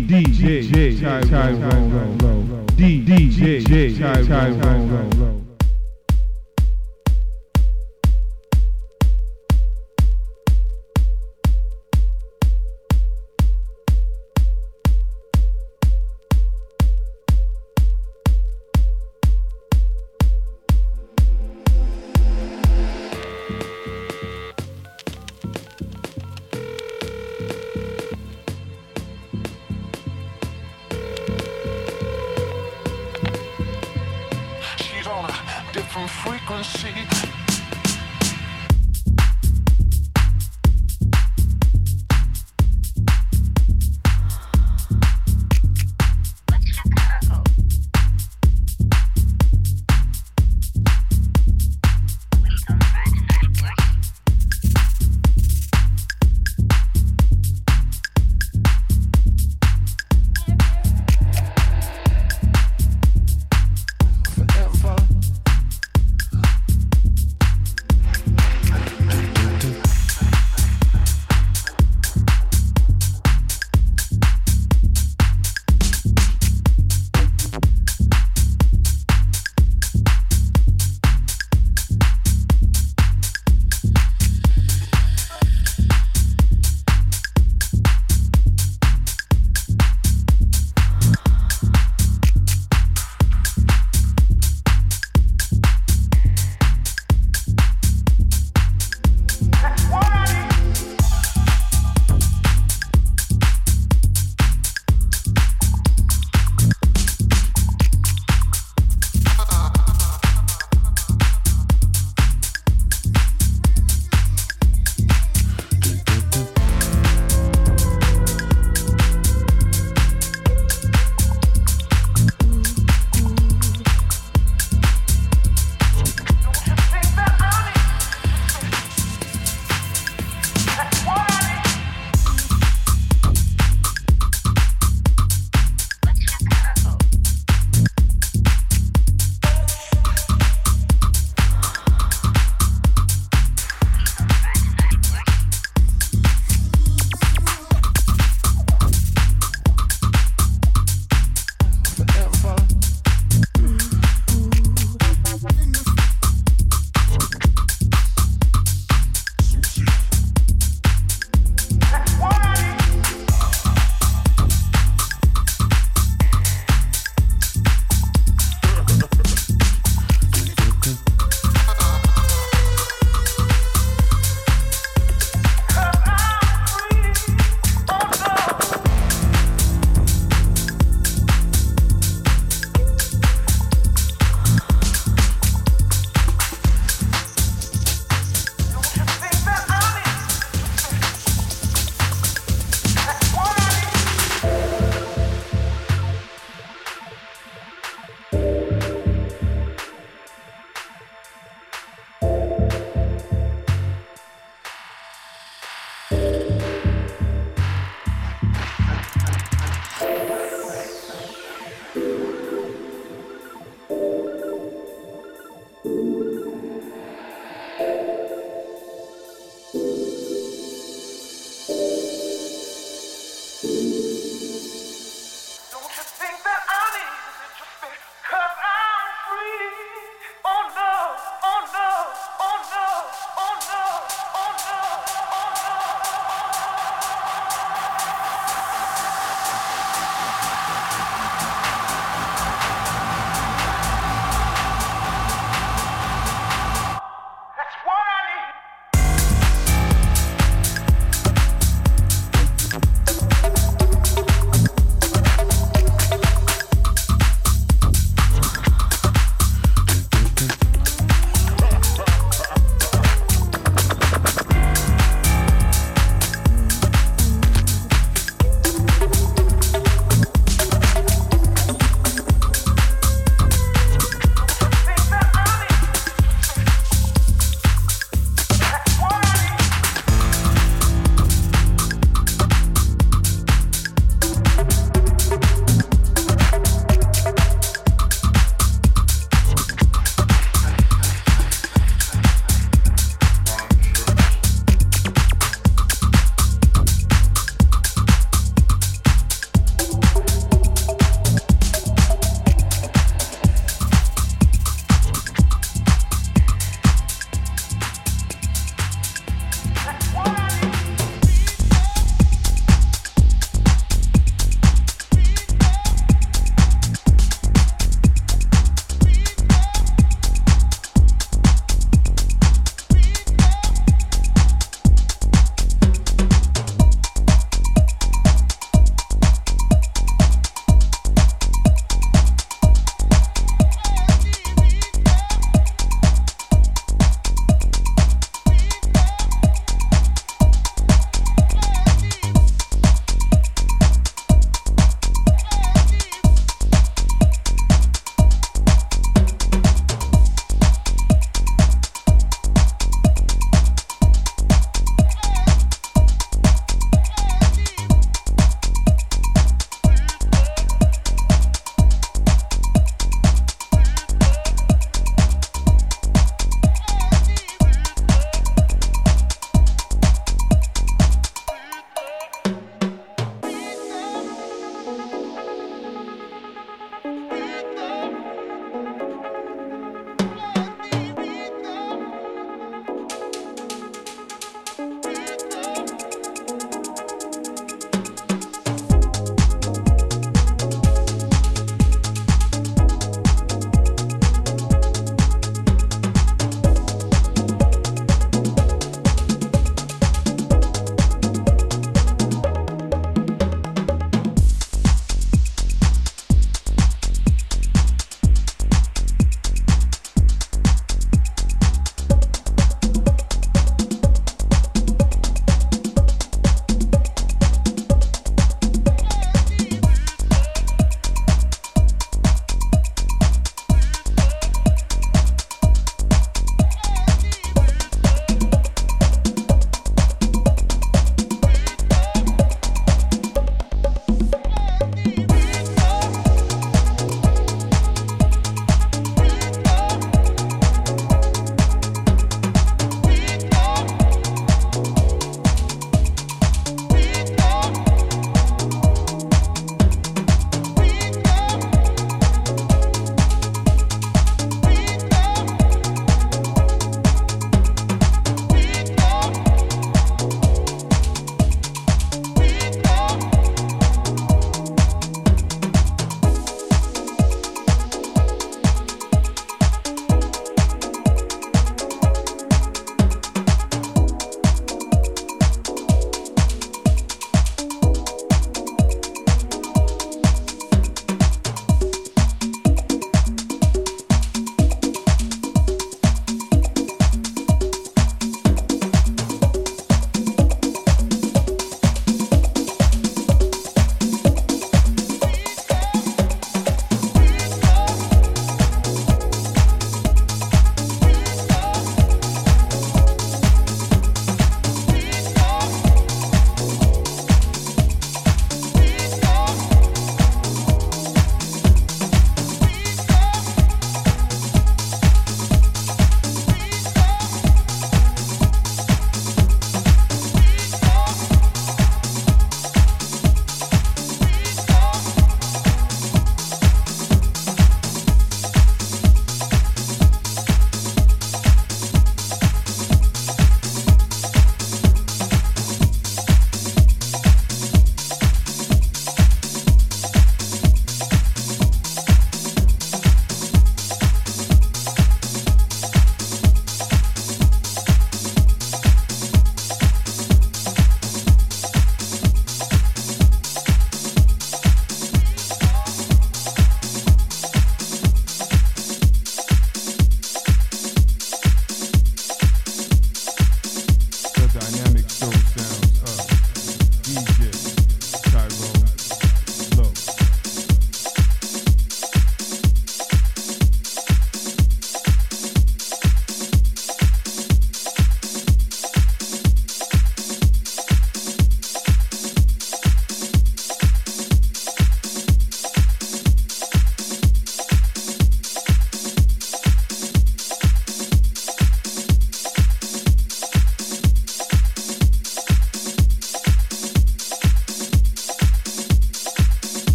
DJ Tyrone DJ Tyrone She's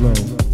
Low.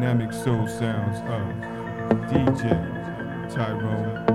Dynamic soul sounds of DJ Tyrone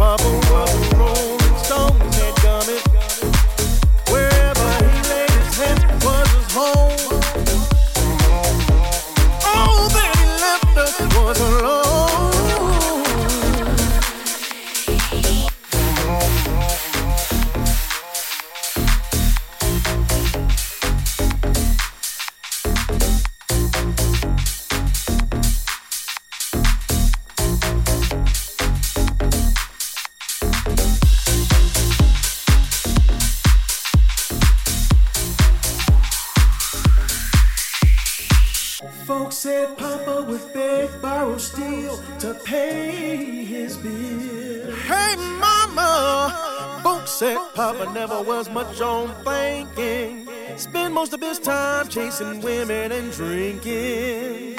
bubble. Papa never was much on thinking. Spent most of his time chasing women and drinking.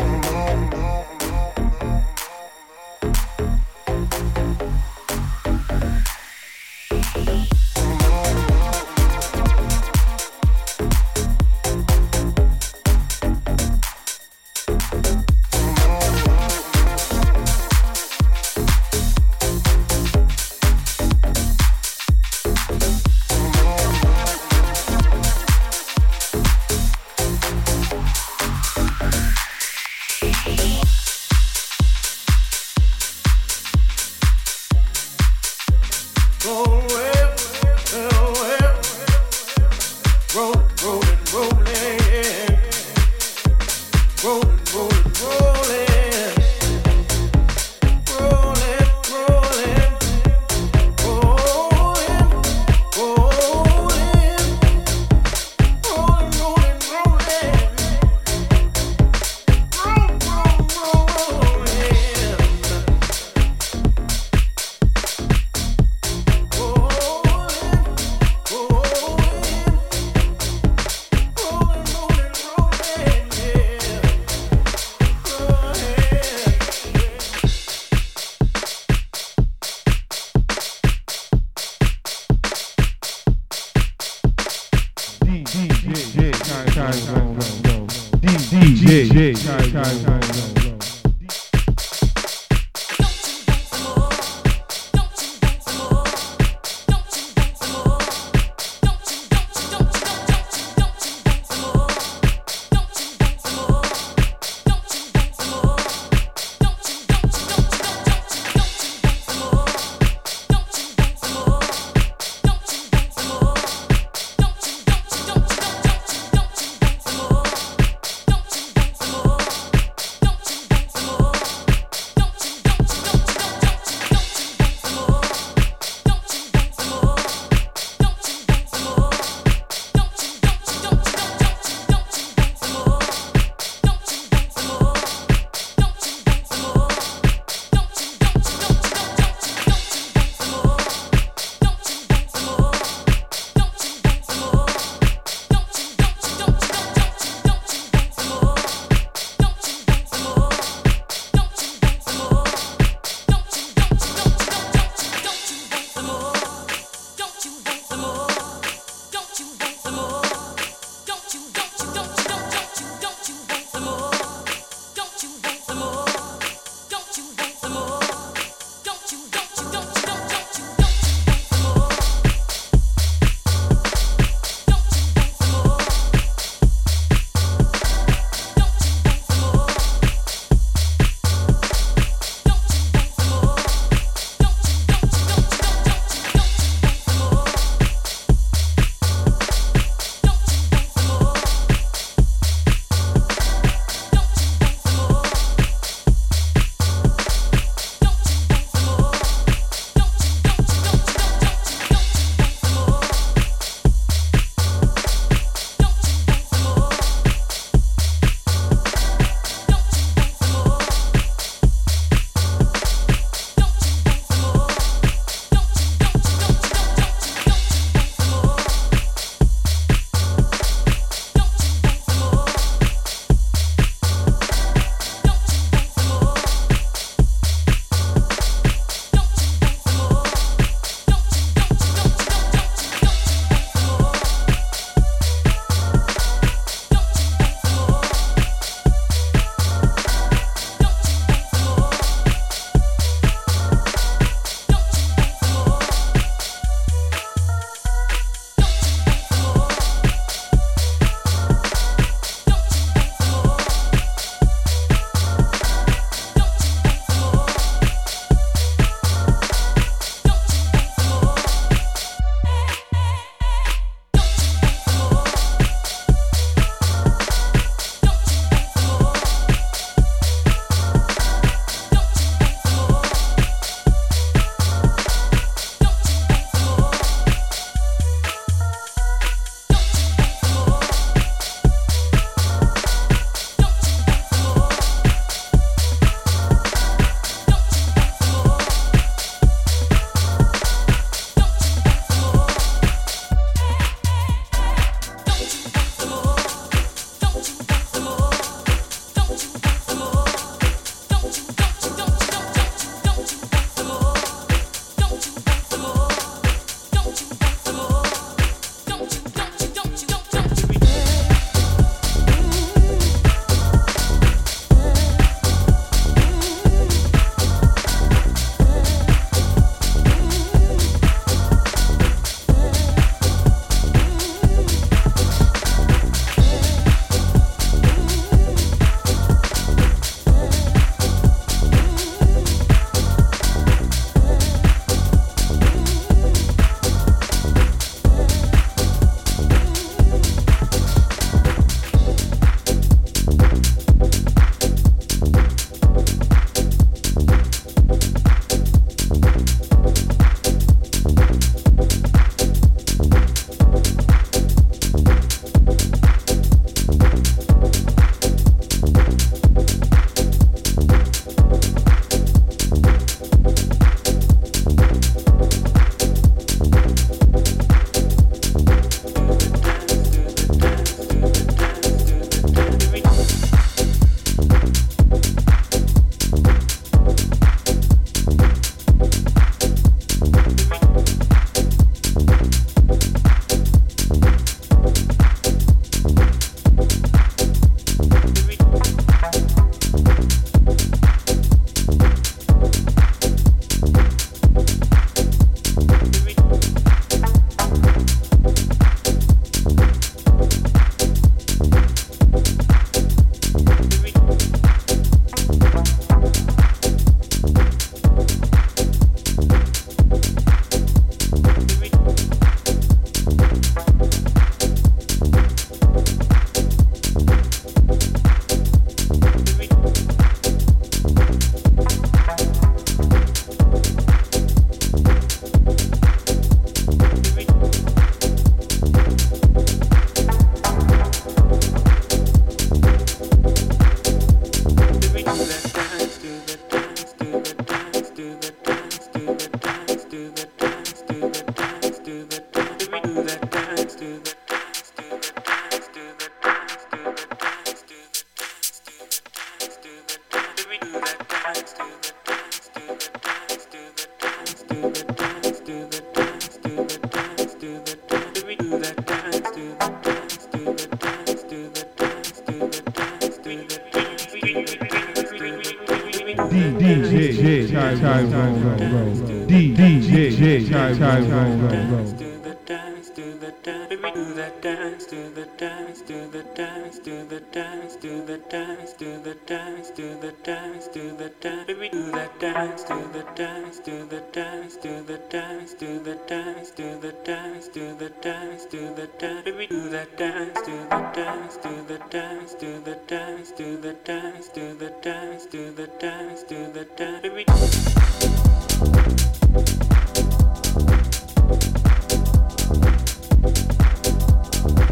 The dance, do the dance, do the dance, do the dance, do the dance, do the dance, do the dance. We do that dance, do the dance, do the dance, do the dance, do the dance, do the dance, do the dance, do the dance. We do that dance, do the dance, do the dance, do the dance, do the dance, do the dance, do the dance, do the dance.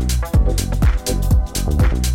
dynamic Bye.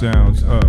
Sounds. Of